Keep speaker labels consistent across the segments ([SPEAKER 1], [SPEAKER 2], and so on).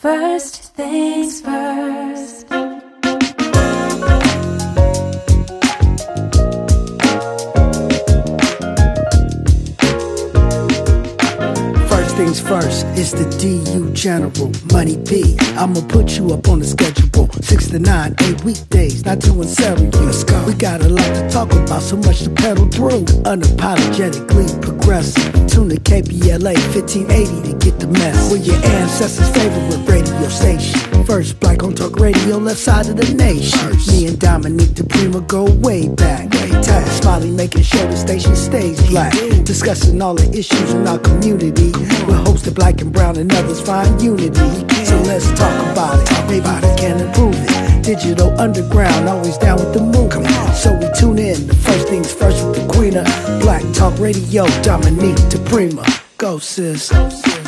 [SPEAKER 1] First things first.
[SPEAKER 2] First first, it's the DU General, Money B. I'ma put you up on the schedule. Six to nine, eight weekdays, not too unsettling. Let's go. We got a lot to talk about, so much to pedal through. Unapologetically progressive. Tune to KBLA 1580 to get the mess. We're your ancestors' favorite radio station. First black on talk radio, left side of the nation. Me and Dominique DePrima go way back. Way back. Smiley making sure the station stays black. Discussing all the issues in our community. We're hosted black and brown and others find unity. So let's talk about it. Maybe we can improve it. Digital underground, always down with the move. So we tune in. The first things first with the queen of black talk radio, Dominique DePrima. Go sis.
[SPEAKER 1] First things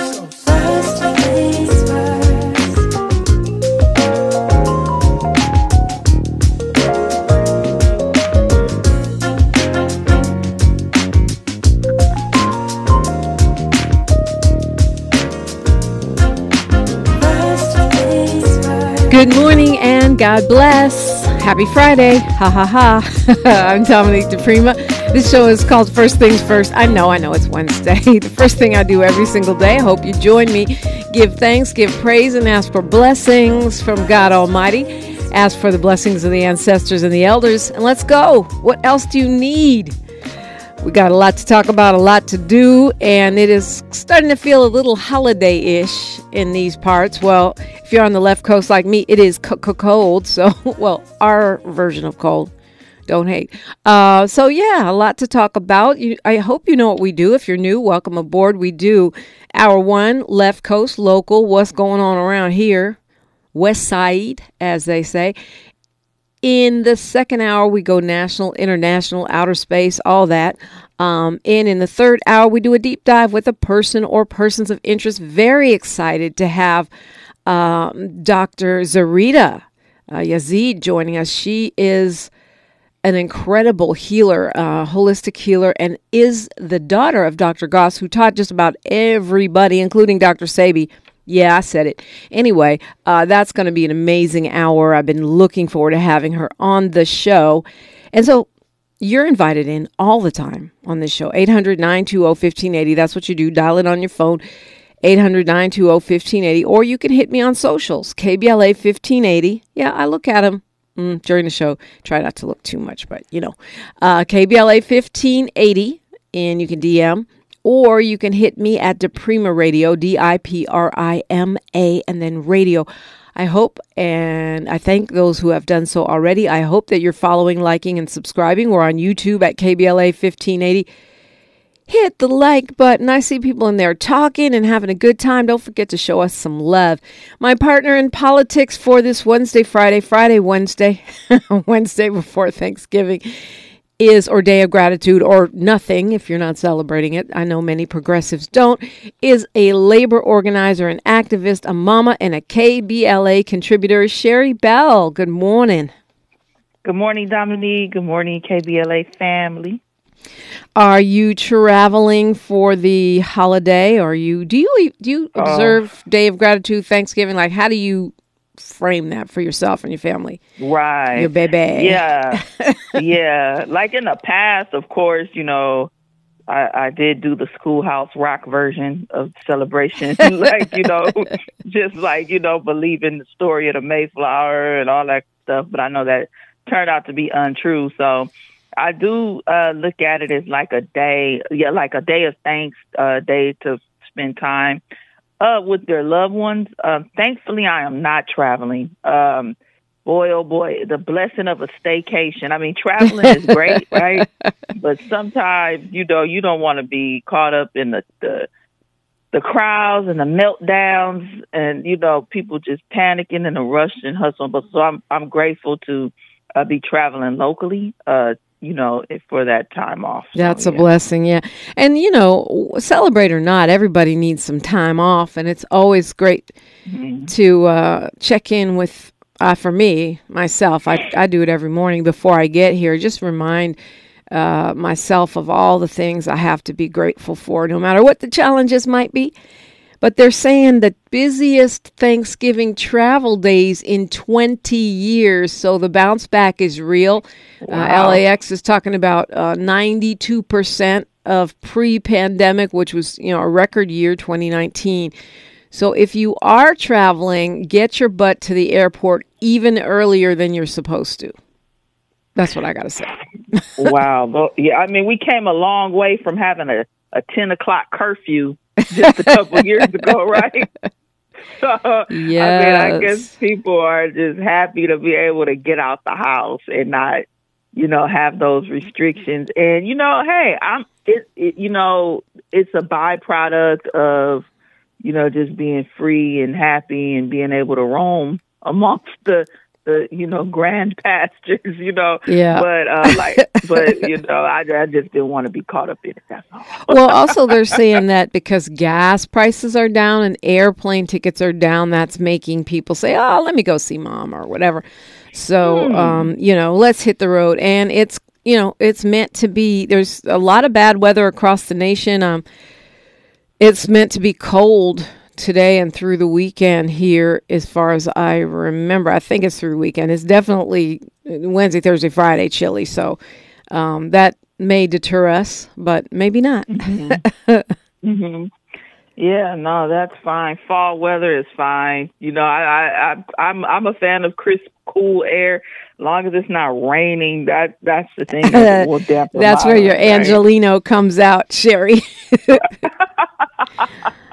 [SPEAKER 3] Good morning and God bless. Happy Friday. Ha ha ha. I'm Dominique DePrima. This show is called First Things First. I know, I know it's Wednesday. The first thing I do every single day. I hope you join me. Give thanks, give praise, and ask for blessings from God Almighty. Ask for the blessings of the ancestors and the elders. And let's go. What else do you need? We got a lot to talk about, a lot to do, and it is starting to feel a little holiday ish in these parts. Well, if you're on the left coast like me, it is c- c- cold. So, well, our version of cold. Don't hate. Uh, so, yeah, a lot to talk about. You, I hope you know what we do. If you're new, welcome aboard. We do our one left coast local, what's going on around here, west side, as they say. In the second hour, we go national, international, outer space, all that. Um, and in the third hour, we do a deep dive with a person or persons of interest. Very excited to have um, Dr. Sharita uh, Yazid joining us. She is an incredible healer, uh, holistic healer, and is the daughter of Dr. Goss, who taught just about everybody, including Dr. Sebi. Yeah, I said it. Anyway, uh, that's going to be an amazing hour. I've been looking forward to having her on the show. And so you're invited in all the time on this show. 800 920 1580. That's what you do. Dial it on your phone. 800 920 1580. Or you can hit me on socials. KBLA 1580. Yeah, I look at them mm, during the show. Try not to look too much, but you know. Uh, KBLA 1580. And you can DM or you can hit me at Deprima Radio, D I P R I M A, and then radio. I hope and I thank those who have done so already. I hope that you're following, liking, and subscribing. We're on YouTube at KBLA 1580. Hit the like button. I see people in there talking and having a good time. Don't forget to show us some love. My partner in politics for this Wednesday, Friday, Friday, Wednesday, Wednesday before Thanksgiving is or day of gratitude or nothing if you're not celebrating it. I know many progressives don't. Is a labor organizer, an activist, a mama, and a KBLA contributor. Sherry Bell. Good morning.
[SPEAKER 4] Good morning, Dominique. Good morning, KBLA family.
[SPEAKER 3] Are you traveling for the holiday? Or you do you do you oh. observe Day of Gratitude, Thanksgiving? Like, how do you frame that for yourself and your family?
[SPEAKER 4] Right.
[SPEAKER 3] Your baby.
[SPEAKER 4] Yeah. yeah. Like in the past, of course, you know, I, I did do the schoolhouse rock version of celebration. like, you know, just like, you know, believe in the story of the Mayflower and all that stuff. But I know that turned out to be untrue. So I do uh look at it as like a day yeah, like a day of thanks, uh day to spend time uh with their loved ones. Um thankfully I am not traveling. Um boy oh boy, the blessing of a staycation. I mean traveling is great, right? But sometimes, you know, you don't want to be caught up in the, the the crowds and the meltdowns and you know people just panicking and the rush and hustle but so i'm i'm grateful to uh, be traveling locally uh you know for that time off So,
[SPEAKER 3] That's a
[SPEAKER 4] yeah.
[SPEAKER 3] blessing, yeah. And you know, celebrate or not, everybody needs some time off, and it's always great
[SPEAKER 4] Mm-hmm.
[SPEAKER 3] to uh, check in with. Uh, for me, myself, I I do it every morning before I get here. Just remind uh, myself of all the things I have to be grateful for, no matter what the challenges might be. But they're saying the busiest Thanksgiving travel days in 20 years. So the bounce back is real. Uh, LAX is talking about uh, 92% of pre-pandemic, which was you know a record year 2019. So if you are traveling, get your butt to the airport even earlier than you're supposed to. That's what I got to say.
[SPEAKER 4] wow. Well, yeah, I mean, we came a long way from having a, a 10 o'clock curfew just a couple years ago, right? So, I mean, I guess people are just happy to be able to get out the house and not, you know, have those restrictions. And, you know, hey, I'm, it, it you know, it's a byproduct of, you know, just being free and happy and being able to roam amongst the, the you know grand pastures you know
[SPEAKER 3] Yeah.
[SPEAKER 4] but uh like but you know I, I just didn't want to be caught up in it that's all
[SPEAKER 3] well, also they're saying that because gas prices are down and airplane tickets are down, that's making people say, "Oh, let me go see mom" or whatever. So, um, you know, let's hit the road, and it's you know it's meant to be. There's a lot of bad weather across the nation. Um, it's meant to be cold today and through the weekend here, as far as I remember. I think it's through the weekend. It's definitely Wednesday, Thursday, Friday, chilly. So um, that may deter us, but maybe not.
[SPEAKER 4] hmm Yeah, no, that's fine. Fall weather is fine. You know, I, I, I I'm I'm a fan of crisp, cool air. As long as it's not raining, that that's the thing that will dampen.
[SPEAKER 3] That's where your
[SPEAKER 4] right?
[SPEAKER 3] Angelino comes out, Sherry.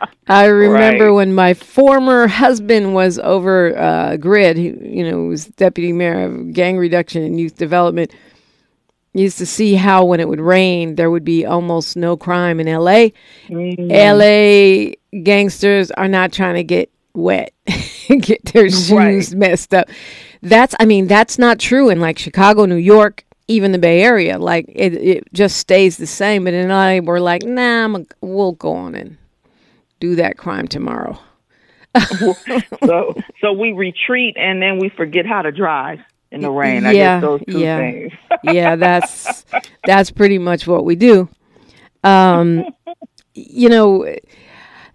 [SPEAKER 3] I remember
[SPEAKER 4] Right.
[SPEAKER 3] when my former husband was over uh, GRYD, he, you know, was deputy mayor of gang reduction and youth development. Used to see how when it would rain, there would be almost no crime in LA.
[SPEAKER 4] Mm-hmm.
[SPEAKER 3] LA gangsters are not trying to get wet, get their shoes
[SPEAKER 4] Right.
[SPEAKER 3] messed up. That's, I mean, that's not true in like Chicago, New York, even the Bay Area. Like it, it just stays the same. But in LA, we're like, nah, I'm a, we'll go on and do that crime tomorrow.
[SPEAKER 4] so so we retreat and then we forget how to drive in the rain. I
[SPEAKER 3] Yeah,
[SPEAKER 4] guess those two
[SPEAKER 3] yeah.
[SPEAKER 4] things.
[SPEAKER 3] yeah, that's that's pretty much what we do. Um, you know,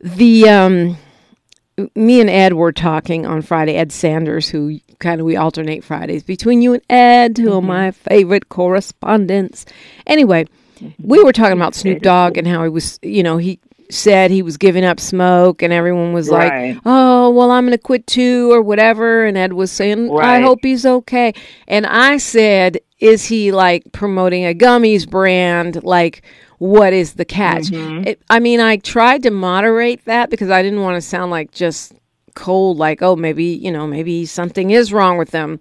[SPEAKER 3] the um, me and Ed were talking on Friday. Ed Sanders, who kind of we alternate Fridays between you and Ed, who are my favorite correspondents. Anyway, we were talking about Snoop Dogg and how he was, you know, he said he was giving up smoke, and everyone was
[SPEAKER 4] Right.
[SPEAKER 3] like, "Oh, well, I'm going to quit too," or whatever. And Ed was saying, "I hope he's okay." And I said, "Is he like promoting a gummies brand? Like, what is the catch?" It, I mean, I tried to moderate that because I didn't want to sound like just cold, like, "Oh, maybe you know, maybe something is wrong with them."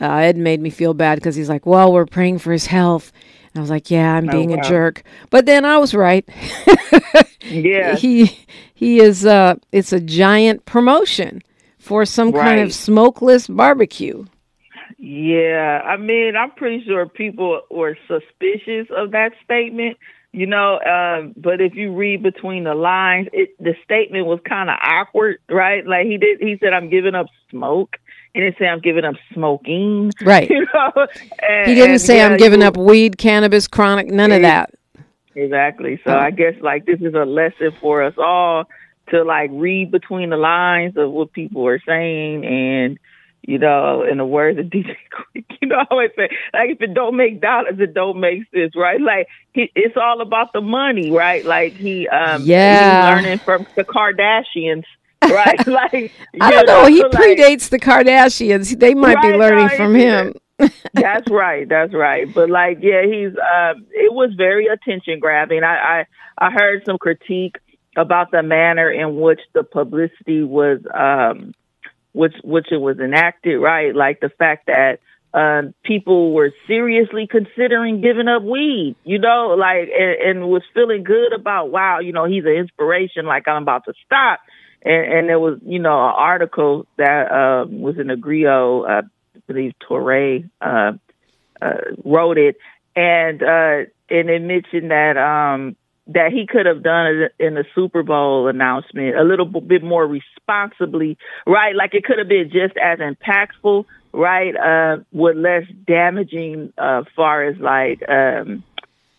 [SPEAKER 3] Uh, Ed made me feel bad because he's like, "Well, we're praying for his health." I was like, "Yeah, I'm being a
[SPEAKER 4] wow.
[SPEAKER 3] jerk," but then I was right.
[SPEAKER 4] Yeah.
[SPEAKER 3] he he is uh it's a giant promotion for some kind of smokeless barbecue.
[SPEAKER 4] Yeah, I mean, I'm pretty sure people were suspicious of that statement, you know. Uh, but if you read between the lines, it, the statement was kind of awkward, right? Like he did, he said, "I'm giving up smoke," didn't say, "I'm giving up smoking,"
[SPEAKER 3] Right.
[SPEAKER 4] you know. And,
[SPEAKER 3] He didn't say
[SPEAKER 4] yeah,
[SPEAKER 3] I'm giving up weed, cannabis, chronic, none of that.
[SPEAKER 4] Exactly. So
[SPEAKER 3] Oh.
[SPEAKER 4] I guess like this is a lesson for us all to like read between the lines of what people are saying and you know, in the words of DJ Quik, you know, I always say, like, if it don't make dollars, it don't make sense, right? Like, he, it's all about the money, right? Like, he, um,
[SPEAKER 3] Yeah.
[SPEAKER 4] he's learning from the Kardashians, right? like,
[SPEAKER 3] I don't know. He
[SPEAKER 4] like-
[SPEAKER 3] predates the Kardashians. They might be learning
[SPEAKER 4] no,
[SPEAKER 3] from him.
[SPEAKER 4] that's right. That's right. But like, yeah, he's. Um, it was very attention grabbing. I, I I heard some critique about the manner in which the publicity was, um, which which it was enacted. Right, like the fact that. Um, people were seriously considering giving up weed, you know, like, and, and was feeling good about, wow, you know, he's an inspiration, like I'm about to stop. And, and there was, you know, an article that um, was in the Grio, uh, I believe Torre uh, uh, wrote it, and uh, and it mentioned that um, that he could have done it in the Super Bowl announcement a little bit more responsibly, right? Like it could have been just as impactful, right? Uh, with less damaging, uh, far as like. Um,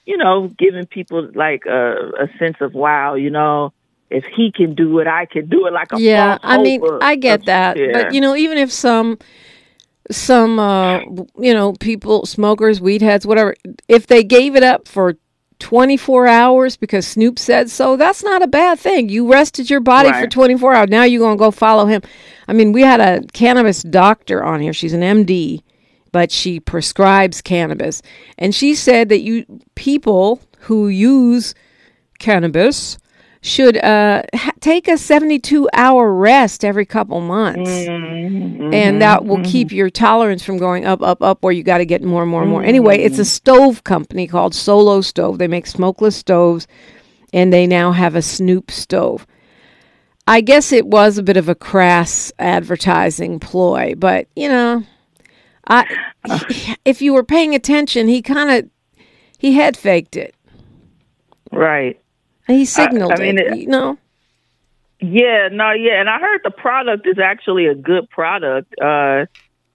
[SPEAKER 4] you know, giving people like a, a sense of wow, you know, if he can do it, I can do it. Like a
[SPEAKER 3] yeah i mean i get that.
[SPEAKER 4] Yeah.
[SPEAKER 3] but you know even if some some uh you know people smokers weed heads whatever if they gave it up for 24 hours because snoop said so that's not a bad thing. You rested your body for 24 hours. Now you're gonna go follow him. I mean we had a cannabis doctor on here. She's an md but she prescribes cannabis. And she said that you people who use cannabis should uh, ha- take a 72 hour rest every couple months. Mm-hmm. And that will mm-hmm. keep your tolerance from going up, up, up, where you got to get more and more and more. Mm-hmm. Anyway, it's a stove company called Solo Stove. They make smokeless stoves, and they now have a Snoop stove. I guess it was a bit of a crass advertising ploy, but you know, I if you were paying attention, he kind of he had faked it.
[SPEAKER 4] right.
[SPEAKER 3] He signaled
[SPEAKER 4] I mean,
[SPEAKER 3] it,
[SPEAKER 4] it-
[SPEAKER 3] you know.
[SPEAKER 4] Yeah, no, yeah, and I heard the product is actually a good product. Uh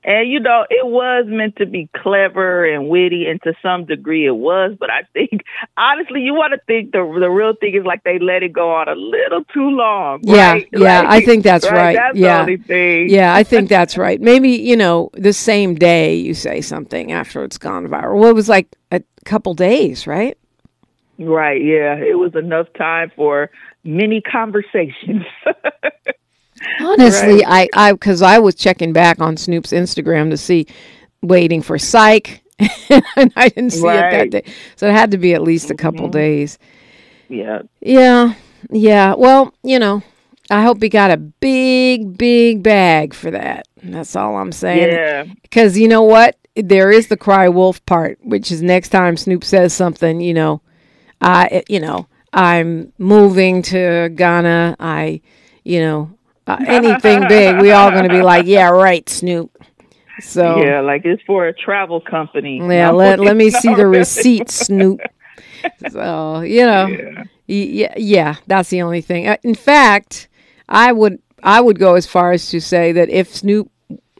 [SPEAKER 4] and you know, it was meant to be clever and witty and to some degree it was, but I think honestly you want to think the the real thing is like they let it go on a little too long.
[SPEAKER 3] Yeah,
[SPEAKER 4] right?
[SPEAKER 3] yeah,
[SPEAKER 4] Like,
[SPEAKER 3] I think that's right.
[SPEAKER 4] That's
[SPEAKER 3] Yeah.
[SPEAKER 4] the only thing.
[SPEAKER 3] Yeah, I think that's right. Maybe, you know, the same day you say something after it's gone viral. Well, it was like a couple days, right?
[SPEAKER 4] Right, yeah. It was enough time for many conversations.
[SPEAKER 3] Honestly, I, I, because I was checking back on Snoop's Instagram to see, waiting for Psych, and I didn't see it that day. So it had to be at least a couple mm-hmm. days.
[SPEAKER 4] yeah.
[SPEAKER 3] Yeah, yeah. Well, you know, I hope he got a big, big bag for that. That's all I'm saying.
[SPEAKER 4] Yeah.
[SPEAKER 3] Because you know what? There is the cry wolf part, which is next time Snoop says something, you know, I, you know, I'm moving to Ghana. I, you know, uh, anything big, we all going to be like, yeah, right, Snoop. So
[SPEAKER 4] Yeah, like it's for a travel company.
[SPEAKER 3] yeah,
[SPEAKER 4] No,
[SPEAKER 3] let let me see the receipt, Snoop. So you know, y- yeah, yeah, that's the only thing. Uh, In fact, I would I would go as far as to say that if Snoop,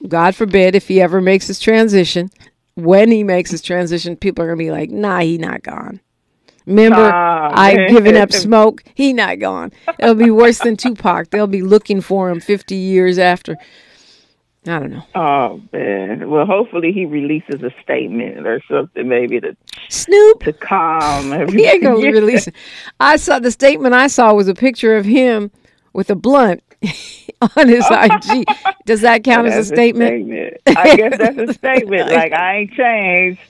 [SPEAKER 3] God forbid, if he ever makes his transition, when he makes his transition, people are gonna be like, Nah, he not gone. Remember,
[SPEAKER 4] Ah,
[SPEAKER 3] I've
[SPEAKER 4] man.
[SPEAKER 3] given up smoke. He not gone. It'll be worse than Tupac. They'll be looking for him fifty years after. I don't know.
[SPEAKER 4] Oh man. Well, hopefully he releases a statement or something, maybe to
[SPEAKER 3] Snoop.
[SPEAKER 4] to calm everything.
[SPEAKER 3] He ain't gonna release it. I saw the statement I saw was a picture of him with a blunt on his IG. Does that count as a
[SPEAKER 4] That's
[SPEAKER 3] statement?
[SPEAKER 4] I guess that's a statement. Like I ain't changed.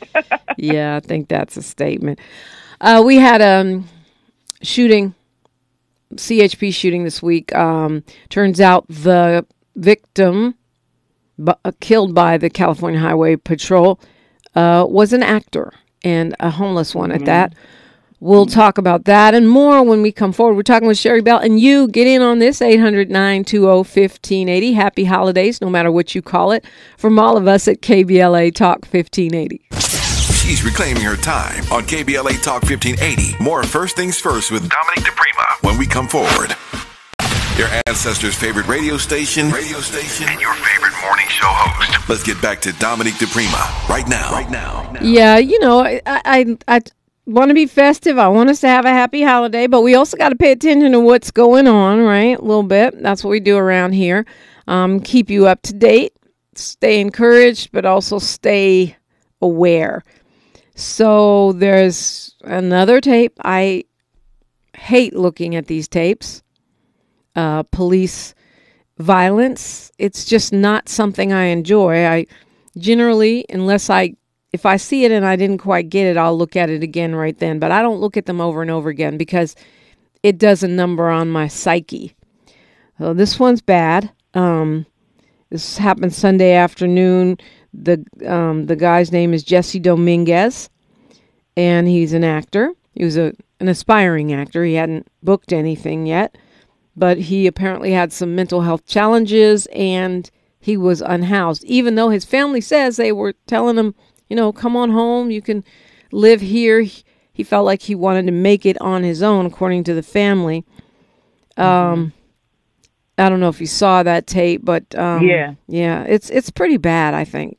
[SPEAKER 3] Yeah, I think that's a statement. Uh, we had a um, shooting, CHP shooting this week. Um, turns out the victim bu- uh, killed by the California Highway Patrol uh, was an actor and a homeless one at that. We'll talk about that and more when we come forward. We're talking with Sherry Bell, and you get in on this 800 920 1580. Happy holidays, no matter what you call it, from all of us at KBLA Talk 1580.
[SPEAKER 5] She's reclaiming her time on KBLA Talk 1580. More First Things First with Dominique DePrima when we come forward. Your ancestors' favorite radio station, radio station, and your favorite morning show host. Let's get back to Dominique DePrima right now. Right now.
[SPEAKER 3] Yeah, you know, I I, I want to be festive. I want us to have a happy holiday, but we also got to pay attention to what's going on, right? A little bit. That's what we do around here. Um, keep you up to date, stay encouraged, but also stay aware. So there's another tape. I hate looking at these tapes. Uh, police violence. It's just not something I enjoy. I generally, unless I, if I see it and I didn't quite get it, I'll look at it again right then. But I don't look at them over and over again because it does a number on my psyche. So this one's bad. Um, this happened Sunday afternoon. The um, the guy's name is Jesse Dominguez, and he's an actor. He was a an aspiring actor. He hadn't booked anything yet, but he apparently had some mental health challenges and he was unhoused. Even though his family says they were telling him, you know, come on home, you can live here. He- felt like he wanted to make it on his own, according to the family. Um, I don't know if you saw that tape, but um,
[SPEAKER 4] Yeah.
[SPEAKER 3] yeah, it's it's pretty bad. I think.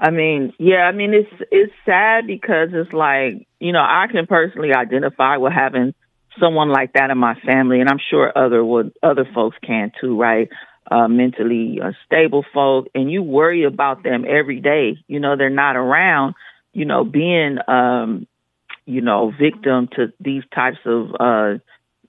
[SPEAKER 4] I mean, yeah, I mean it's it's sad because it's like, you know, I can personally identify with having someone like that in my family, and I'm sure other would other folks can too, right? Uh, mentally uh, stable folk, and you worry about them every day. You know, they're not around. You know, being um, you know victim to these types of uh,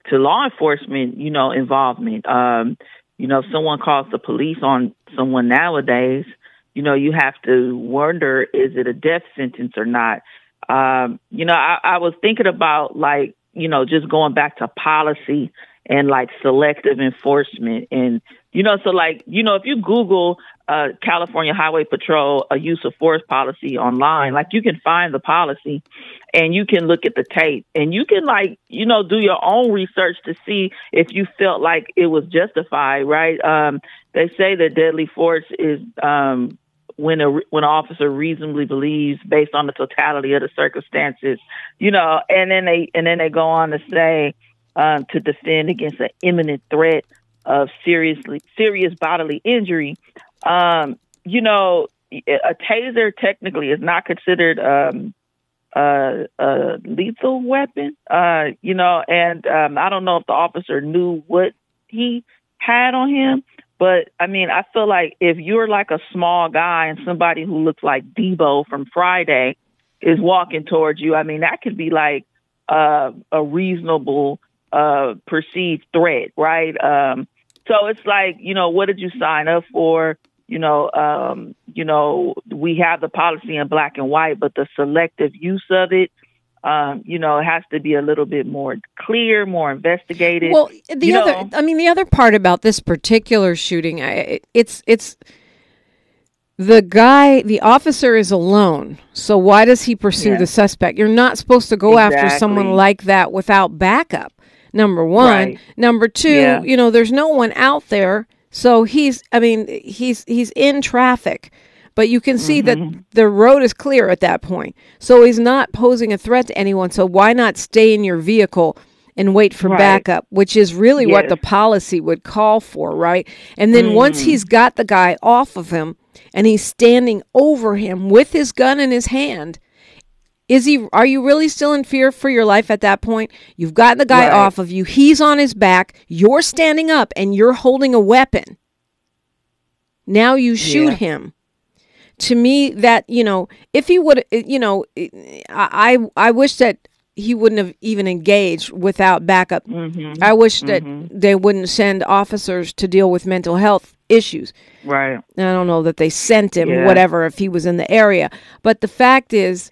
[SPEAKER 4] to law enforcement, you know, involvement. Um, you know, if someone calls the police on someone nowadays, you know, you have to wonder is it a death sentence or not. Um, you know, I, I was thinking about like, you know, just going back to policy and like selective enforcement and you know, so like, you know, if you Google uh California Highway Patrol a use of force policy online, like you can find the policy and you can look at the tape and you can like, you know, do your own research to see if you felt like it was justified, right? Um they say that deadly force is um when a when an officer reasonably believes based on the totality of the circumstances, you know, and then they and then they go on to say um, to defend against an imminent threat of seriously serious bodily injury. Um, you know, a taser technically is not considered um, a, a lethal weapon. Uh, you know, and um, I don't know if the officer knew what he had on him, but I mean, I feel like if you're like a small guy and somebody who looks like Debo from Friday is walking towards you, I mean, that could be like uh, a reasonable uh, perceived threat, right? Um, so it's like, you know, what did you sign up for? You know, um, you know, we have the policy in black and white, but the selective use of it, um, you know, it has to be a little bit more clear, more investigated.
[SPEAKER 3] Well, the
[SPEAKER 4] you
[SPEAKER 3] other,
[SPEAKER 4] know.
[SPEAKER 3] I mean, the other part about this particular shooting, I, it's it's the guy, the officer is alone. So why does he pursue
[SPEAKER 4] Yeah.
[SPEAKER 3] the suspect? You're not supposed to go after someone like that without backup. Number one,
[SPEAKER 4] Right.
[SPEAKER 3] number two,
[SPEAKER 4] Yeah.
[SPEAKER 3] you know, there's no one out there. So he's, I mean, he's he's in traffic. But you can see that
[SPEAKER 4] Mm-hmm.
[SPEAKER 3] the road is clear at that point. So he's not posing a threat to anyone. So why not stay in your vehicle and wait for
[SPEAKER 4] Right.
[SPEAKER 3] backup, which is really what the policy would call for, right? And then once
[SPEAKER 4] Mm.
[SPEAKER 3] he's got the guy off of him and he's standing over him with his gun in his hand, is he are you really still in fear for your life at that point? You've gotten the guy
[SPEAKER 4] Right.
[SPEAKER 3] off of you, he's on his back, you're standing up and you're holding a weapon. Now you shoot
[SPEAKER 4] Yeah.
[SPEAKER 3] him. To me that, you know, if he would eh, you know, eh, I I I wish that he wouldn't have even engaged without backup.
[SPEAKER 4] Mm-hmm.
[SPEAKER 3] I wish that mm-hmm. they wouldn't send officers to deal with mental health issues.
[SPEAKER 4] right.
[SPEAKER 3] I don't know that they sent him,
[SPEAKER 4] Yeah.
[SPEAKER 3] whatever, if he was in the area. But the fact is,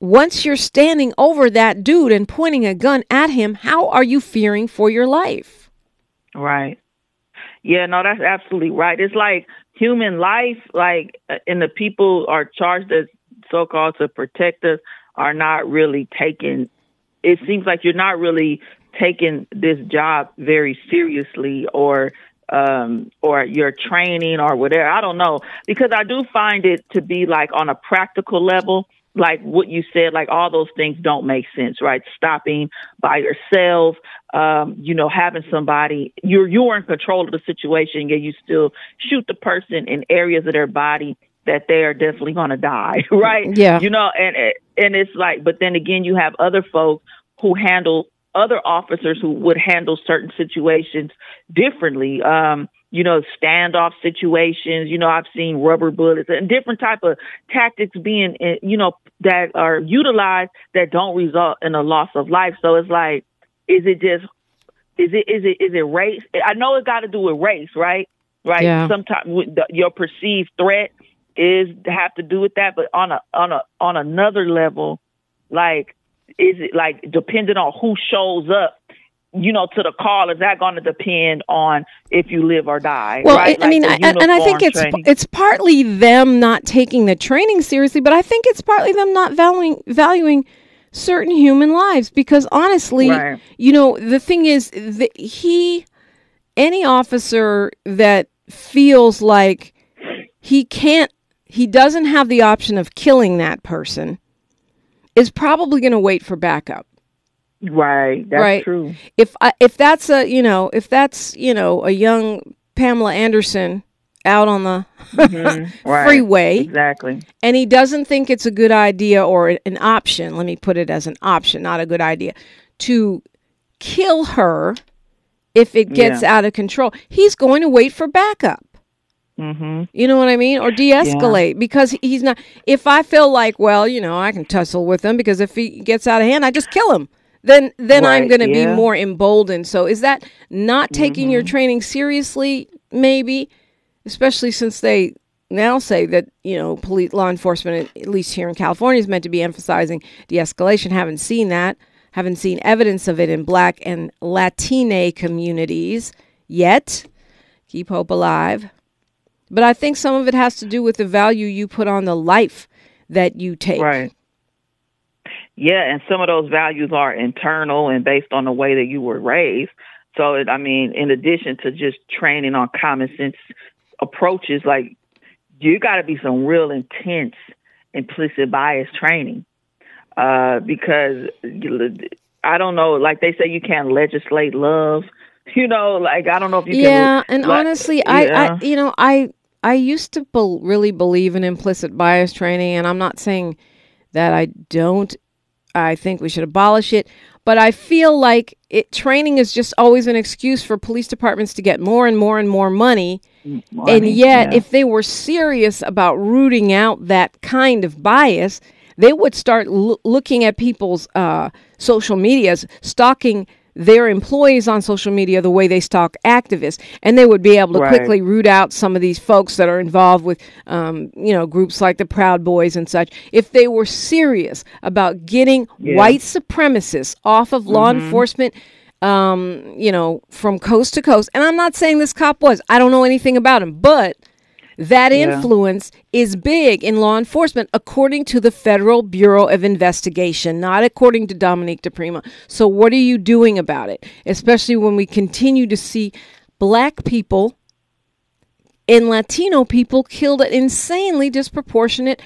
[SPEAKER 3] once you're standing over that dude and pointing a gun at him, how are you fearing for your life?
[SPEAKER 4] Right. Yeah, no, that's absolutely right. It's like human life, like, uh, and the people are charged as so called to protect us are not really taking, it seems like you're not really taking this job very seriously or, um, or your training or whatever. I don't know. Because I do find it to be like on a practical level, like what you said, like all those things don't make sense, right? Stopping by yourself, um, you know, having somebody you're you're in control of the situation, yet you still shoot the person in areas of their body that they are definitely going to die, right?
[SPEAKER 3] Yeah.
[SPEAKER 4] you know, and and it's like, but then again, you have other folks who handle other officers who would handle certain situations differently. Um, you know, standoff situations. You know, I've seen rubber bullets and different type of tactics being, eh, you know, that are utilized that don't result in a loss of life. So it's like, is it just, is it, is it, is it race? I know it got to do with race, right? Right.
[SPEAKER 3] Yeah.
[SPEAKER 4] Sometimes the, your perceived threat is have to do with that, but on a on a on another level, like is it like depending on who shows up, you know, to the call, is that going to depend on if you live or die?
[SPEAKER 3] Well,
[SPEAKER 4] right?
[SPEAKER 3] I, I mean, I, and and I think it's
[SPEAKER 4] training.
[SPEAKER 3] it's partly them not taking the training seriously, but I think it's partly them not valuing valuing certain human lives because honestly,
[SPEAKER 4] Right.
[SPEAKER 3] you know, the thing is that he any officer that feels like he can't he doesn't have the option of killing that person is probably going to wait for backup
[SPEAKER 4] right. That's
[SPEAKER 3] right
[SPEAKER 4] true.
[SPEAKER 3] if I, if that's a you know if that's you know a young Pamela Anderson out on the
[SPEAKER 4] Right.
[SPEAKER 3] freeway
[SPEAKER 4] Exactly.
[SPEAKER 3] and he doesn't think it's a good idea or an option let me put it as an option not a good idea to kill her if it gets out of control. He's going to wait for backup.
[SPEAKER 4] hmm
[SPEAKER 3] You know what I mean? Or de escalate because he's not. If I feel like, well, you know, I can tussle with him because if he gets out of hand, I just kill him. Then, then I'm going to
[SPEAKER 4] yeah. Mm-hmm.
[SPEAKER 3] be more emboldened. So, is that not taking your training seriously? Maybe, especially since they now say that you know, police law enforcement, at least here in California, is meant to be emphasizing de-escalation. Haven't seen that. Haven't seen evidence of it in Black and Latine communities yet. Keep hope alive. But I think some of it has to do with the value you put on the life that you take.
[SPEAKER 4] Right. Yeah, and some of those values are internal and based on the way that you were raised. So, it, I mean, in addition to just training on common sense approaches, like you got to be some real intense implicit bias training uh, because I don't know, like they say, you can't legislate love. You know, like I don't know if you can.
[SPEAKER 3] yeah,
[SPEAKER 4] can.
[SPEAKER 3] and
[SPEAKER 4] like-
[SPEAKER 3] honestly, I,
[SPEAKER 4] yeah.
[SPEAKER 3] I, you know, I, I used to bel really believe in implicit bias training, and I'm not saying that I don't. I think we should abolish it, but I feel like it training is just always an excuse for police departments to get more and more and more money. and yet,
[SPEAKER 4] yeah.
[SPEAKER 3] if they were serious about rooting out that kind of bias, they would start loo- looking at people's uh, social medias, stalking their employees on social media the way they stalk activists, and they would be able to
[SPEAKER 4] Right.
[SPEAKER 3] quickly root out some of these folks that are involved with, um, you know, groups like the Proud Boys and such. If they were serious about getting white supremacists off of law
[SPEAKER 4] Mm-hmm.
[SPEAKER 3] enforcement um, you know, from coast to coast. And I'm not saying this cop was. I don't know anything about him, but that influence is big in law enforcement, according to the Federal Bureau of Investigation, not according to Dominique DePrima. So, what are you doing about it? Especially when we continue to see black people and Latino people killed at insanely disproportionate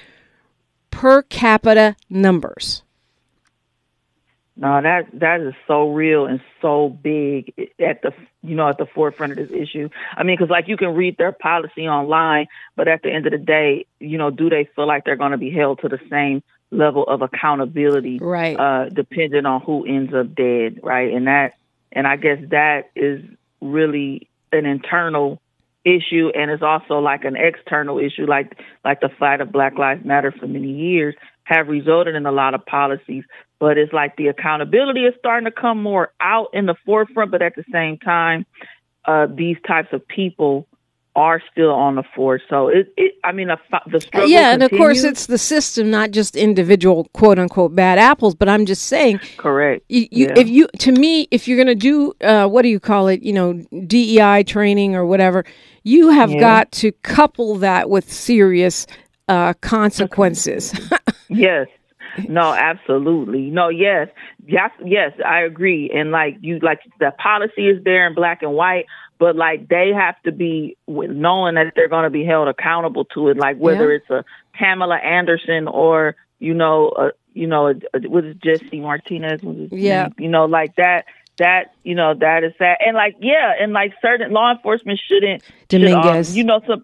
[SPEAKER 3] per capita numbers.
[SPEAKER 4] No, that that is so real and so big at the you know at the forefront of this issue. I mean, because like you can read their policy online, but at the end of the day, you know, do they feel like they're going to be held to the same level of accountability,
[SPEAKER 3] Right.
[SPEAKER 4] Uh, depending on who ends up dead, right? And that, and I guess that is really an internal issue, and it's also like an external issue, like like the fight of Black Lives Matter for many years have resulted in a lot of policies, but it's like the accountability is starting to come more out in the forefront, but at the same time, uh, these types of people are still on the force. So it, it I mean, the, the struggle.
[SPEAKER 3] yeah, and of course it's the system, not just individual quote unquote bad apples. But I'm just saying,
[SPEAKER 4] correct.
[SPEAKER 3] you, you,
[SPEAKER 4] Yeah.
[SPEAKER 3] if you to me, if you're gonna do uh, what do you call it? You know, DEI training or whatever, you have
[SPEAKER 4] Yeah.
[SPEAKER 3] got to couple that with serious uh, consequences.
[SPEAKER 4] Yes. No, absolutely. No, yes. Yes, yes, I agree. And like you like the policy is there in black and white, but like they have to be with knowing that they're going to be held accountable to it like whether
[SPEAKER 3] Yeah.
[SPEAKER 4] it's a Pamela Anderson or you know, uh, you know, uh, was it Jesse Martinez was his
[SPEAKER 3] Yeah.
[SPEAKER 4] You know, like that that you know that is that and like yeah and like certain law enforcement shouldn't should, um,
[SPEAKER 3] Dominguez.
[SPEAKER 4] you know some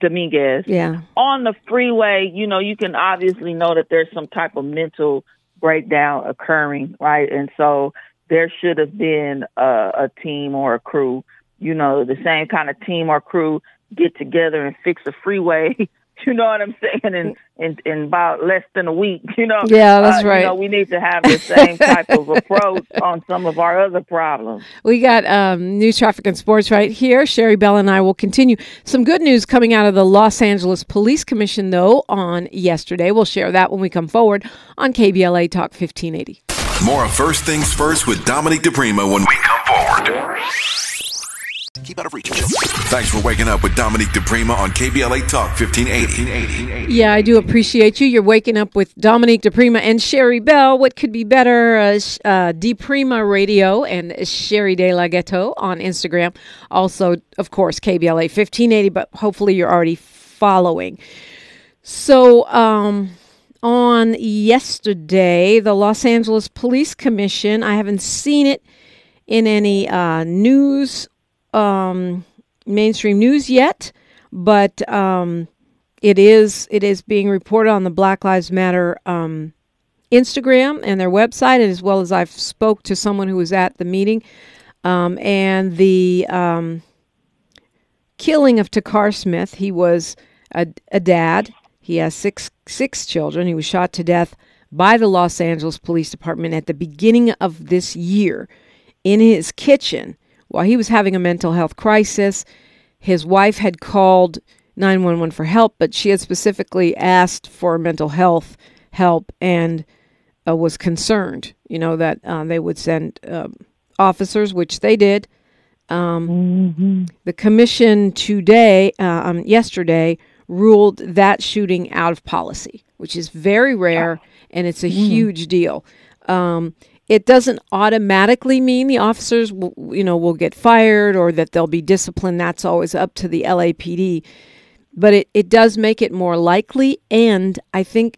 [SPEAKER 4] Dominguez
[SPEAKER 3] yeah,
[SPEAKER 4] on the freeway, you know, you can obviously know that there's some type of mental breakdown occurring, right? And so there should have been a, a team or a crew, you know, the same kind of team or crew get together and fix the freeway. You know what I'm saying? In in, in about less than a week, you know.
[SPEAKER 3] Yeah, that's
[SPEAKER 4] Uh,
[SPEAKER 3] right.
[SPEAKER 4] You know, we need to have the same type of approach on some of our other problems.
[SPEAKER 3] We got um, news, traffic, and sports right here. Sherry Bell and I will continue. Some good news coming out of the Los Angeles Police Commission, though, on yesterday. We'll share that when we come forward on KBLA Talk 1580.
[SPEAKER 5] More of First Things First with Dominique DePrima when we come forward.
[SPEAKER 6] Keep out of reach.
[SPEAKER 5] Thanks for waking up with Dominique DePrima on KBLA Talk 1580.
[SPEAKER 3] Yeah, I do appreciate you. You're waking up with Dominique DePrima and Sherry Bell. What could be better? Uh, uh, DePrima Radio and Sherry De La Ghetto on Instagram. Also, of course, KBLA 1580, but hopefully you're already following. So, um, on yesterday, the Los Angeles Police Commission, I haven't seen it in any uh, news, um, mainstream news yet, but um, it is it is being reported on the Black Lives Matter um, Instagram and their website, as well as I've spoke to someone who was at the meeting, um, and the um, killing of Takar Smith. He was a, a dad. He has six six children. He was shot to death by the Los Angeles Police Department at the beginning of this year in his kitchen while he was having a mental health crisis. His wife had called 911 for help, but she had specifically asked for mental health help and uh, was concerned, you know, that uh, they would send um officers, which they did. Um, The commission today, uh, um, yesterday, ruled that shooting out of policy, which is very rare and it's a huge deal. Um, it doesn't automatically mean the officers, will, you know, will get fired or that they'll be disciplined. That's always up to the LAPD. But it, it does make it more likely, and I think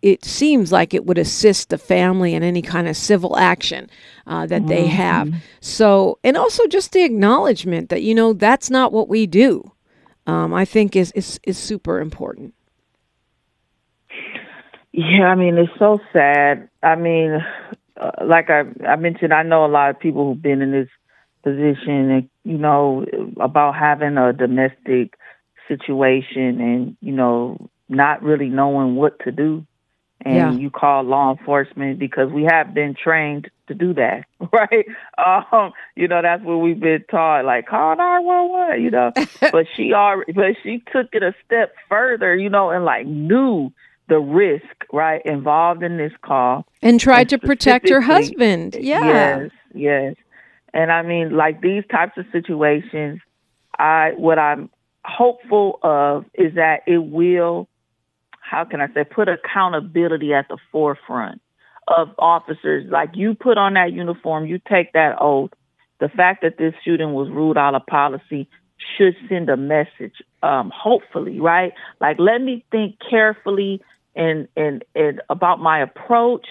[SPEAKER 3] it seems like it would assist the family in any kind of civil action uh, that they have. So, and also just the acknowledgement that you know that's not what we do. Um, I think is is is super important.
[SPEAKER 4] Yeah, I mean, it's so sad. I mean, uh, like I, I mentioned, I know a lot of people who've been in this position and, you know, about having a domestic situation and, you know, not really knowing what to do. And
[SPEAKER 3] Yeah.
[SPEAKER 4] you call law enforcement because we have been trained to do that, right? Um, you know, that's what we've been taught, like call nine one one, you know. but she already, but she took it a step further, you know, and like knew the risk, right, involved in this call.
[SPEAKER 3] And tried to protect her husband. Yeah.
[SPEAKER 4] Yes, yes. And I mean, like these types of situations, I what I'm hopeful of is that it will, how can I say, put accountability at the forefront of officers. Like you put on that uniform, you take that oath. The fact that this shooting was ruled out of policy should send a message. Um, hopefully, right? Like let me think carefully and and and about my approach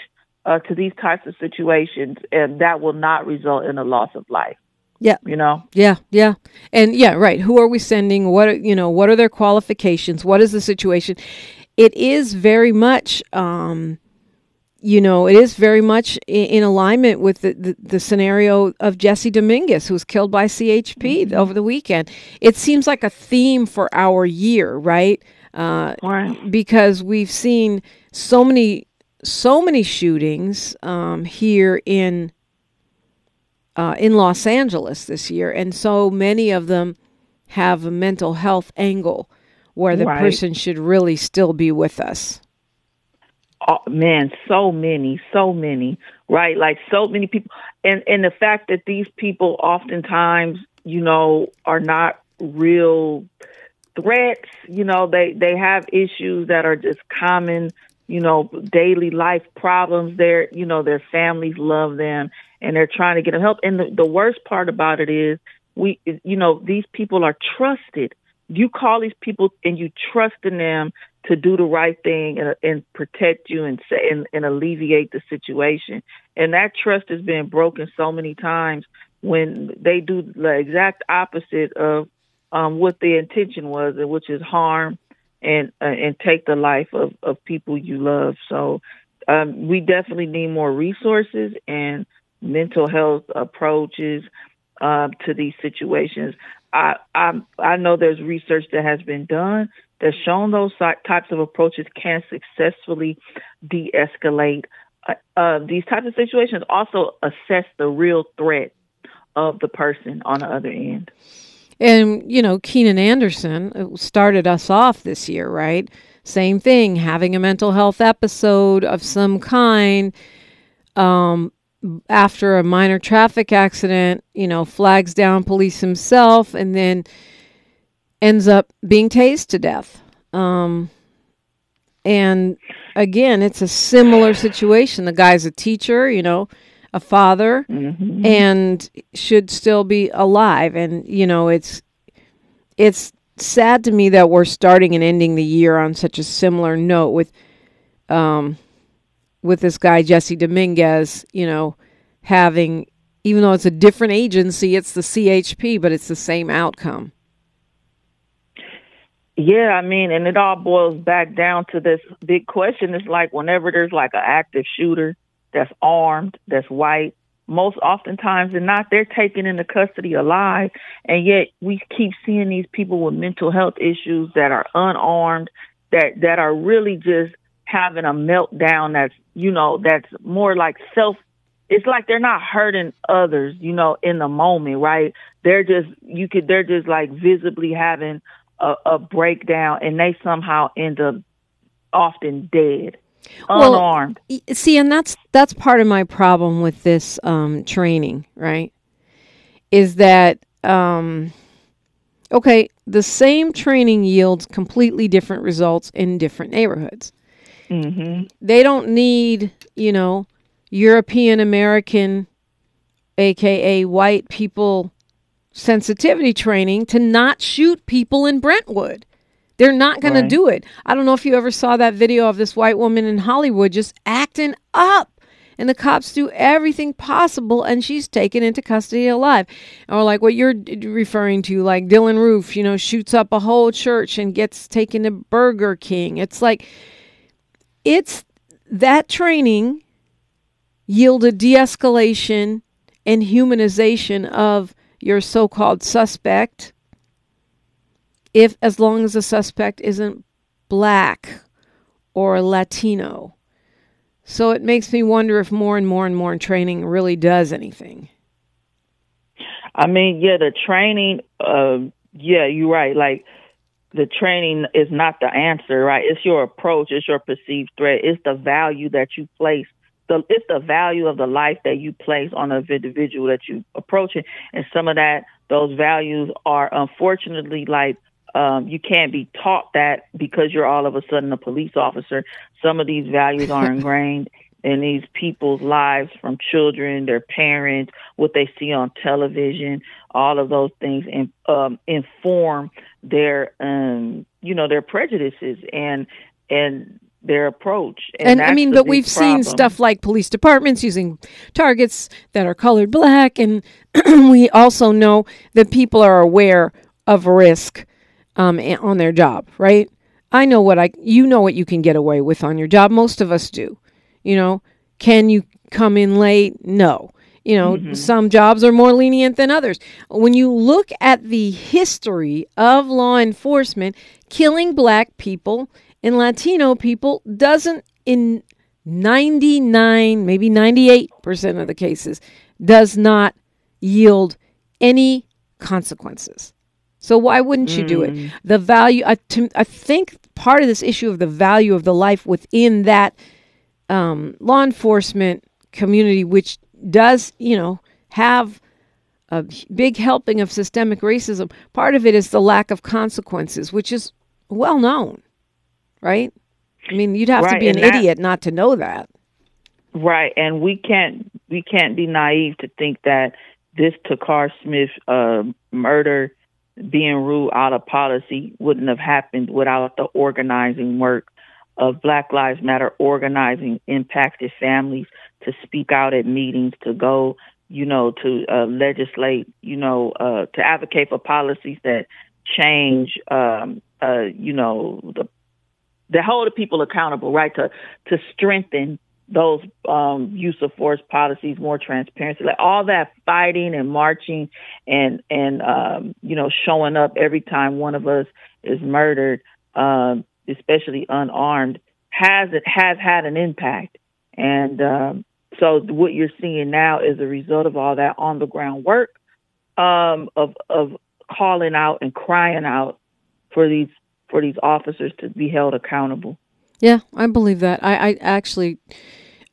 [SPEAKER 4] uh, to these types of situations, and that will not result in a loss of life.
[SPEAKER 3] Yeah.
[SPEAKER 4] You know,
[SPEAKER 3] Yeah, yeah. And yeah, right. Who are we sending? What are, you know, what are their qualifications? What is the situation? It is very much um you know, it is very much in, in alignment with the, the, the scenario of Jesse Dominguez, who was killed by CHP over the weekend. It seems like a theme for our year, right? Uh,
[SPEAKER 4] Right.
[SPEAKER 3] because we've seen so many, so many shootings um, here in uh, in Los Angeles this year, and so many of them have a mental health angle where the
[SPEAKER 4] Right.
[SPEAKER 3] person should really still be with us.
[SPEAKER 4] oh, man, so many, so many, right? Like so many people, and and the fact that these people oftentimes, you know, are not real threats. You know, they they have issues that are just common, you know, daily life problems. Their you know their families love them, and they're trying to get them help. And the, the worst part about it is, we you know these people are trusted. You call these people and you trust in them to do the right thing and, and protect you and say and, and alleviate the situation. And that trust has been broken so many times when they do the exact opposite of um, what the intention was, which is harm and uh, and take the life of, of people you love. So um, we definitely need more resources and mental health approaches uh, to these situations. I, I I know there's research that has been done that's shown those types of approaches can successfully de-escalate uh, uh, these types of situations. Also, assess the real threat of the person on the other end.
[SPEAKER 3] And, you know, Keenan Anderson uh, started us off this year, right? Same thing, having a mental health episode of some kind um, after a minor traffic accident, you know, flags down police himself and then ends up being tased to death. Um, and again, it's a similar situation. The guy's a teacher, you know, a father, and should still be alive. And you know, it's it's sad to me that we're starting and ending the year on such a similar note with um with this guy Jesse Dominguez, you know, having even though it's a different agency, it's the CHP, but it's the same outcome.
[SPEAKER 4] Yeah, I mean, and it all boils back down to this big question. It's like whenever there's like an active shooter that's armed, that's white, most oftentimes than not, they're taken into custody alive. And yet we keep seeing these people with mental health issues that are unarmed, that, that are really just having a meltdown that's, you know, that's more like self it's like they're not hurting others, you know, in the moment, right? They're just you could they're just like visibly having a, a breakdown and they somehow end up often dead.
[SPEAKER 3] Well,
[SPEAKER 4] Unarmed.
[SPEAKER 3] see, and that's that's part of my problem with this um, training, right? Is that um, okay? The same training yields completely different results in different neighborhoods.
[SPEAKER 4] hmm
[SPEAKER 3] They don't need, you know, European American, aka white people, sensitivity training to not shoot people in Brentwood. They're not going
[SPEAKER 4] Right.
[SPEAKER 3] to do it. I don't know if you ever saw that video of this white woman in Hollywood just acting up. And the cops do everything possible, and she's taken into custody alive. Or like what you're d- referring to, like Dylann Roof, you know, shoots up a whole church and gets taken to Burger King. It's like, it's that training yielded de escalation and humanization of your so called suspect if as long as the suspect isn't black or Latino. So it makes me wonder if more and more and more training really does anything.
[SPEAKER 4] I mean, yeah, the training, uh, yeah, you're right. Like, the training is not the answer, right? It's your approach, it's your perceived threat, it's the value that you place. The, it's the value of the life that you place on an individual that you approach it. And some of that, those values are unfortunately like, um, you can't be taught that because you're all of a sudden a police officer. Some of these values are ingrained in these people's lives from children, their parents, what they see on television, all of those things in, um, inform their, um, you know, their prejudices and, and their approach.
[SPEAKER 3] And, I mean, but we've
[SPEAKER 4] problem.
[SPEAKER 3] seen stuff like police departments using targets that are colored black, and we also know that people are aware of risk um, on their job, right? I know what I, you know what you can get away with on your job. Most of us do. You know, can you come in late? No. You know, some jobs are more lenient than others. When you look at the history of law enforcement, killing black people and Latino people doesn't, in 99, maybe 98% of the cases, does not yield any consequences. So why wouldn't you do it? The value, I, to, I think part of this issue of the value of the life within that um, law enforcement community, which does, you know, have a big helping of systemic racism, part of it is the lack of consequences, which is well known, right? I mean, you'd have to be an
[SPEAKER 4] that-
[SPEAKER 3] idiot not to know that.
[SPEAKER 4] Right, and we can't we can't be naive to think that this Takar Smith uh, murder being ruled out of policy wouldn't have happened without the organizing work of Black Lives Matter organizing impacted families to speak out at meetings, to go, you know, to uh, legislate, you know, uh, to advocate for policies that change, um, uh, you know, the that hold the people accountable, right? To to strengthen those um, use of force policies, more transparency, like all that fighting and marching and and um, you know showing up every time one of us is murdered, um, especially unarmed, has it has had an impact. And um, so what you're seeing now is a result of all that on the ground work um, of of calling out and crying out for these for these officers to be held accountable.
[SPEAKER 3] Yeah, I believe that. I, I actually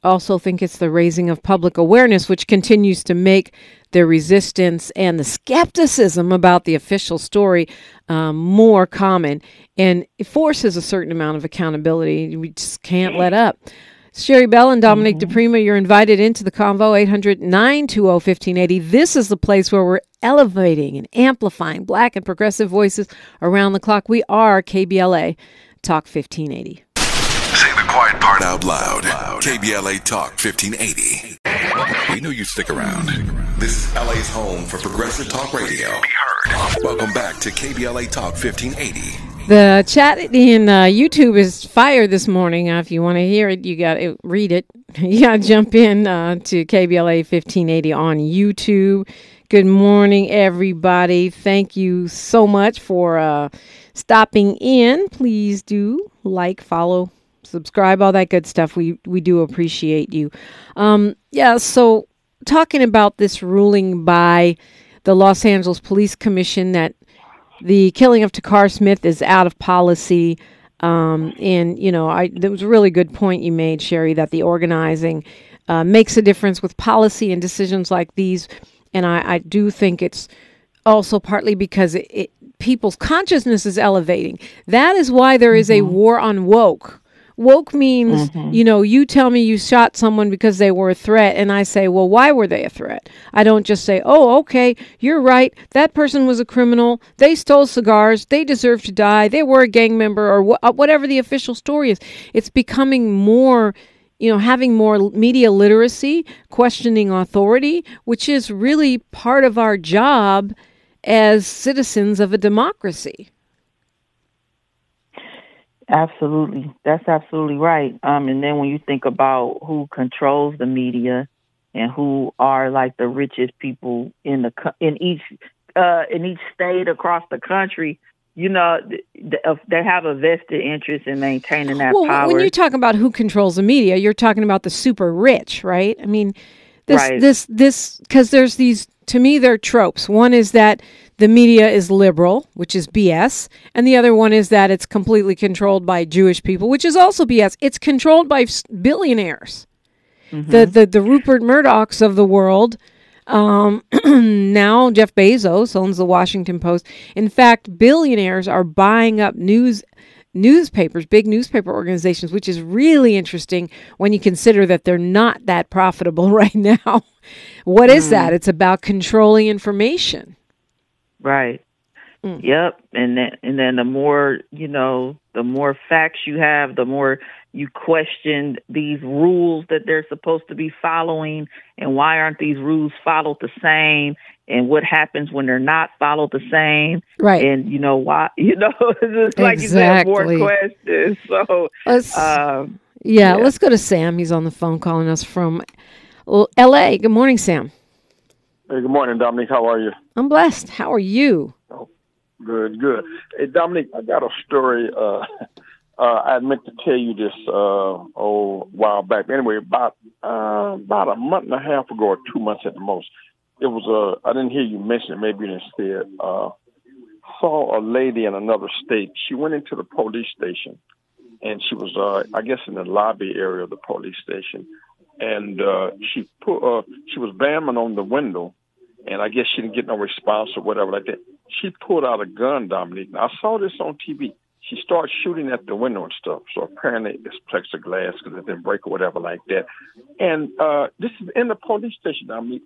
[SPEAKER 3] also think it's the raising of public awareness, which continues to make the resistance and the skepticism about the official story um, more common and it forces a certain amount of accountability. We just can't let up. Sherry Bell and Dominique DePrima, you're invited into the convo 800 920 1580. This is the place where we're elevating and amplifying black and progressive voices around the clock. We are KBLA Talk 1580.
[SPEAKER 5] Say the quiet part out loud. KBLA Talk 1580. We knew you'd stick around. This is LA's home for progressive talk radio. Be heard. Welcome back to KBLA Talk 1580.
[SPEAKER 3] The chat in uh, YouTube is fire this morning. Uh, if you want to hear it, you got to read it. You got to jump in uh, to KBLA 1580 on YouTube. Good morning, everybody. Thank you so much for uh, stopping in. Please do like, follow, subscribe, all that good stuff. We we do appreciate you. Um, yeah. So talking about this ruling by the Los Angeles Police Commission that the killing of Takar Smith is out of policy. Um, and you know, I there was a really good point you made, Sherry, that the organizing uh, makes a difference with policy and decisions like these. And I, I do think it's also partly because it, it people's consciousness is elevating. That is why there is a war on woke. Woke means, you know, you tell me you shot someone because they were a threat, and I say, well, why were they a threat? I don't just say, oh, okay, you're right. That person was a criminal. They stole cigars. They deserve to die. They were a gang member, or wh- uh, whatever the official story is. It's becoming more you know, having more media literacy, questioning authority, which is really part of our job as citizens of a democracy.
[SPEAKER 4] Absolutely, that's absolutely right. Um, and then when you think about who controls the media and who are like the richest people in the in each uh, in each state across the country, you know, uh, they have a vested interest in maintaining that
[SPEAKER 3] Well,
[SPEAKER 4] power.
[SPEAKER 3] when you talk about who controls the media, you're talking about the super rich, right? I mean, this
[SPEAKER 4] Right.
[SPEAKER 3] this this because there's these to me they're tropes. One is that the media is liberal, which is BS, and the other one is that it's completely controlled by Jewish people, which is also BS. It's controlled by billionaires. The, the the Rupert Murdochs of the world. Um, now Jeff Bezos owns the Washington Post. In fact, billionaires are buying up news newspapers, big newspaper organizations, which is really interesting when you consider that they're not that profitable right now. What is that? It's about controlling information.
[SPEAKER 4] Right.
[SPEAKER 3] Mm.
[SPEAKER 4] Yep. And then and then the more you know, the more facts you have, the more you question these rules that they're supposed to be following and why aren't these rules followed the same and what happens when they're not followed the same
[SPEAKER 3] Right.
[SPEAKER 4] and you know why you know it's like you said more questions so
[SPEAKER 3] Let's,
[SPEAKER 4] um
[SPEAKER 3] yeah,
[SPEAKER 4] yeah.
[SPEAKER 3] let's go to Sam. He's on the phone calling us from L.A. Good morning, Sam.
[SPEAKER 7] Hey, good morning, Dominique. How are you?
[SPEAKER 3] I'm blessed. How are you?
[SPEAKER 7] Good, good. Hey, Dominique, I got a story. Uh, uh, I meant to tell you this uh, oh, a while back. Anyway, about uh, about a month and a half ago, or two months at the most, it was uh, I didn't hear you mention it. Maybe you didn't say it. Uh, saw a lady in another state. She went into the police station, and she was, uh, I guess, in the lobby area of the police station, and uh, she put, uh, she was banging on the window, and I guess she didn't get no response or whatever like that. She pulled out a gun, Dominique. Now, I saw this on TV. She started shooting at the window and stuff. So apparently it's plexiglass because it didn't break or whatever like that. And uh, this is in the police station, Dominique.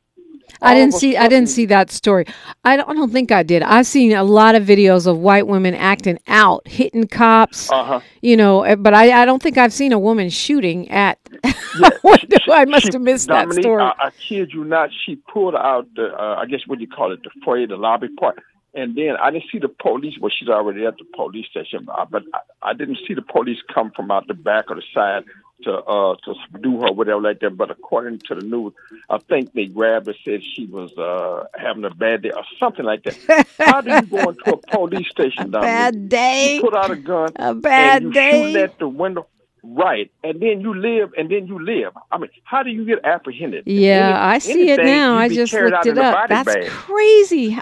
[SPEAKER 3] I didn't see. I didn't see that story. I don't, I don't think I did. I've seen a lot of videos of white women acting out, hitting cops.
[SPEAKER 7] Uh-huh.
[SPEAKER 3] You know, eh, but I, I don't think I've seen a woman shooting at. What do- I must
[SPEAKER 7] She-
[SPEAKER 3] have missed that story.
[SPEAKER 7] I, I kid you not. She pulled out the, uh, I guess what do you call it, the foyer, the lobby part. And then I didn't see the police. Well, she's already at the police station, uh, but I, I didn't see the police come from out the back or the side to uh to do her whatever like that. But according to the news, I think they grabbed her, said she was uh having a bad day or something like that. How do you go into a police station, Dominique?
[SPEAKER 3] bad day.
[SPEAKER 7] You put out a gun.
[SPEAKER 3] A bad
[SPEAKER 7] and you
[SPEAKER 3] day.
[SPEAKER 7] Shoot at the window. Right, and then you live, and then you live. I mean, how do you get apprehended?
[SPEAKER 3] Yeah,
[SPEAKER 7] Any-
[SPEAKER 3] I see it now. I just looked it up. That's
[SPEAKER 7] bag.
[SPEAKER 3] crazy.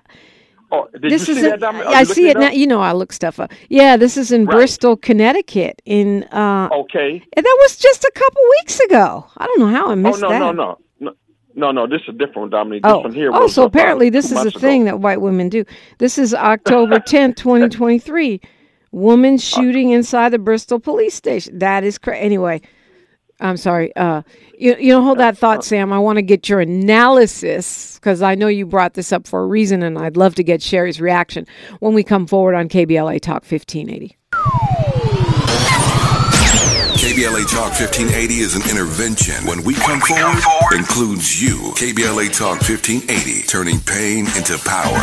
[SPEAKER 7] Oh, did
[SPEAKER 3] this
[SPEAKER 7] you
[SPEAKER 3] is
[SPEAKER 7] see
[SPEAKER 3] in?
[SPEAKER 7] Oh,
[SPEAKER 3] I see it now. You know, I look stuff up. Yeah, this is in
[SPEAKER 7] Right.
[SPEAKER 3] Bristol, Connecticut. In uh,
[SPEAKER 7] Okay.
[SPEAKER 3] and that was just a couple weeks ago. I don't know how I
[SPEAKER 7] Oh
[SPEAKER 3] missed
[SPEAKER 7] no,
[SPEAKER 3] that.
[SPEAKER 7] no, no, no, no, no. No, this is a different one, Dominique. This
[SPEAKER 3] Oh,
[SPEAKER 7] one here.
[SPEAKER 3] oh, so apparently this is a thing
[SPEAKER 7] ago.
[SPEAKER 3] that white women do. This is October 10th, 2023. Woman shooting inside the Bristol police station. That is crazy. Anyway, I'm sorry. Uh, you, you know, hold that thought, Sam. I want to get your analysis because I know you brought this up for a reason, and I'd love to get Sherry's reaction when we come forward on KBLA Talk 1580.
[SPEAKER 5] KBLA Talk 1580 is an intervention. When we come forward, includes you. KBLA Talk 1580, turning pain into power.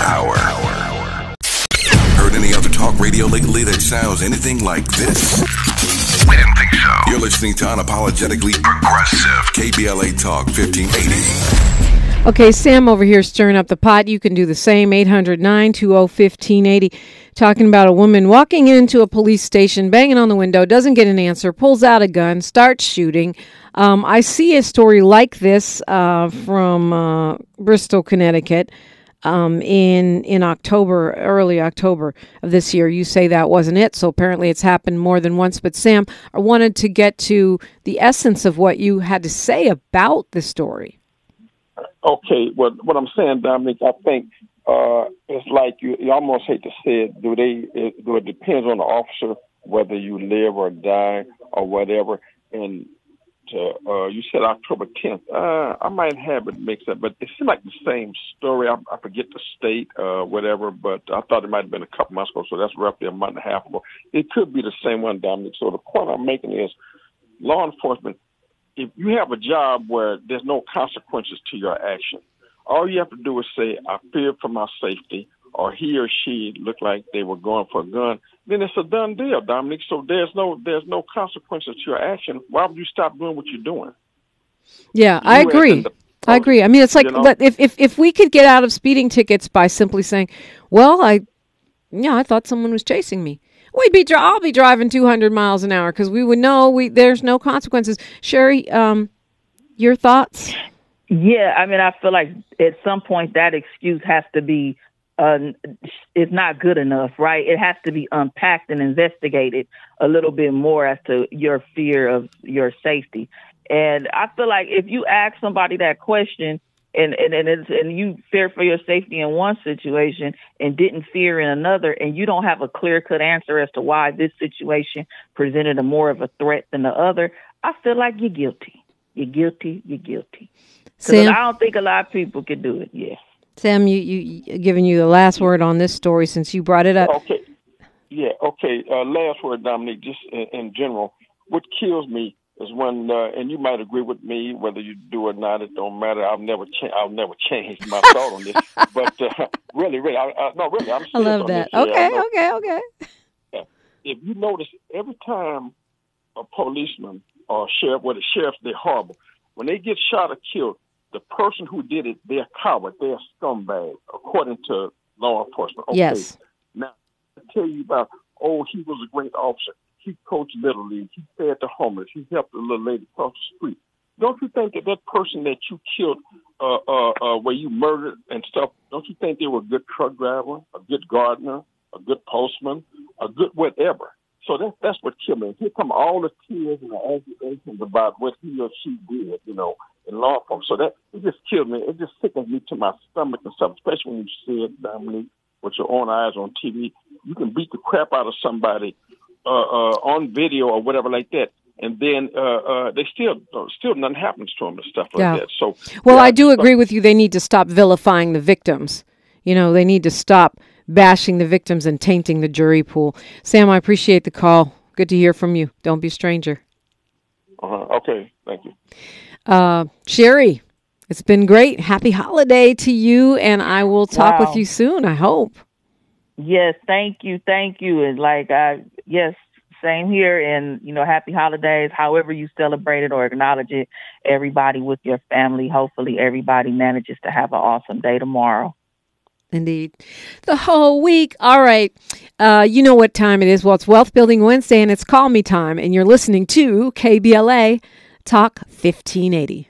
[SPEAKER 5] Heard any other talk radio lately that sounds anything like this? We didn't think so. You're listening to Unapologetically Progressive KBLA Talk 1580.
[SPEAKER 3] Okay, Sam over here stirring up the pot. You can do the same. 800 920 1580. Talking about a woman walking into a police station, banging on the window, doesn't get an answer, pulls out a gun, starts shooting. Um, I see a story like this uh, from uh, Bristol, Connecticut. Um, in in October, early October of this year, you say that wasn't it. So apparently, it's happened more than once. But Sam, I wanted to get to the essence of what you had to say about the story.
[SPEAKER 7] Okay, well, what I'm saying, Dominique, I think uh, it's like you, you almost hate to say it. Do they? It, do it depends on the officer whether you live or die or whatever. And uh, you said October 10th. Uh, I might have it mixed up, but it seemed like the same story. I, I forget the state, uh, whatever, but I thought it might have been a couple months ago. So that's roughly a month and a half ago. It could be the same one, Dominique. So the point I'm making is law enforcement if you have a job where there's no consequences to your action, all you have to do is say, I fear for my safety, or he or she looked like they were going for a gun, then it's a done deal, Dominique. So there's no there's no consequences to your action. Why would you stop doing what you're doing?
[SPEAKER 3] Yeah, I
[SPEAKER 7] You as
[SPEAKER 3] agree. I agree. I mean, it's like,
[SPEAKER 7] you know?
[SPEAKER 3] if, if if we could get out of speeding tickets by simply saying, "Well, I, yeah, I thought someone was chasing me," we'd be dri- I'll be driving 200 miles an hour because we would know we there's no consequences. Sherry, um, your thoughts?
[SPEAKER 4] Yeah, I mean, I feel like at some point that excuse has to be uh, is not good enough, right? It has to be unpacked and investigated a little bit more as to your fear of your safety. And I feel like if you ask somebody that question and and and, it's, and you fear for your safety in one situation and didn't fear in another, and you don't have a clear cut answer as to why this situation presented a more of a threat than the other, I feel like you're guilty. You're guilty. You're guilty. Because I don't think a lot of people can do it. Yeah.
[SPEAKER 3] Sam, you, you giving you the last word on this story since you brought it up.
[SPEAKER 7] Okay. Yeah, okay. Uh, last word, Dominique, just in, in general, what kills me is when, uh, and you might agree with me, whether you do or not, it don't matter. I'll never, cha- I'll never change my thought on this. But uh, really, really, I, I, no, really, I'm
[SPEAKER 3] I love that.
[SPEAKER 7] this. Yeah,
[SPEAKER 3] Okay, okay, okay.
[SPEAKER 7] If you notice, every time a policeman or sheriff, well, the sheriffs, they're horrible. When they get shot or killed, the person who did it, they're a coward, they're a scumbag, according to law enforcement. Okay.
[SPEAKER 3] Yes.
[SPEAKER 7] Now, I tell you about, oh, he was a great officer. He coached Little League. He fed the homeless. He helped a little lady cross the street. Don't you think that that person that you killed, uh, uh, uh, where you murdered and stuff, don't you think they were a good truck driver, a good gardener, a good postman, a good whatever? So that, that's what killed me. Here come all the tears and the accusations about what he or she did, you know, in law enforcement. So that it just killed me. It just sickens me to my stomach and stuff, especially when you see it, Dominique, with your own eyes on TV. You can beat the crap out of somebody uh, uh, on video or whatever like that, and then uh, uh, they still still nothing happens to them and stuff like
[SPEAKER 3] Yeah.
[SPEAKER 7] that. So
[SPEAKER 3] Well,
[SPEAKER 7] yeah,
[SPEAKER 3] I do agree with you. They need to stop vilifying the victims. You know, they need to stop bashing the victims and tainting the jury pool. Sam, I appreciate the call. Good to hear from you. Don't be a stranger.
[SPEAKER 7] Uh-huh. Okay, thank you.
[SPEAKER 3] Uh, Sherry, it's been great. Happy holiday to you, and I will talk
[SPEAKER 4] Wow.
[SPEAKER 3] with you soon, I hope.
[SPEAKER 4] Yes, thank you, thank you. And like I yes, same here and you know, happy holidays, however you celebrate it or acknowledge it, everybody with your family. Hopefully everybody manages to have an awesome day tomorrow.
[SPEAKER 3] Indeed. The whole week. All right. Uh, you know what time it is. Well, it's Wealth Building Wednesday, and it's Call Me Time, and you're listening to KBLA Talk 1580.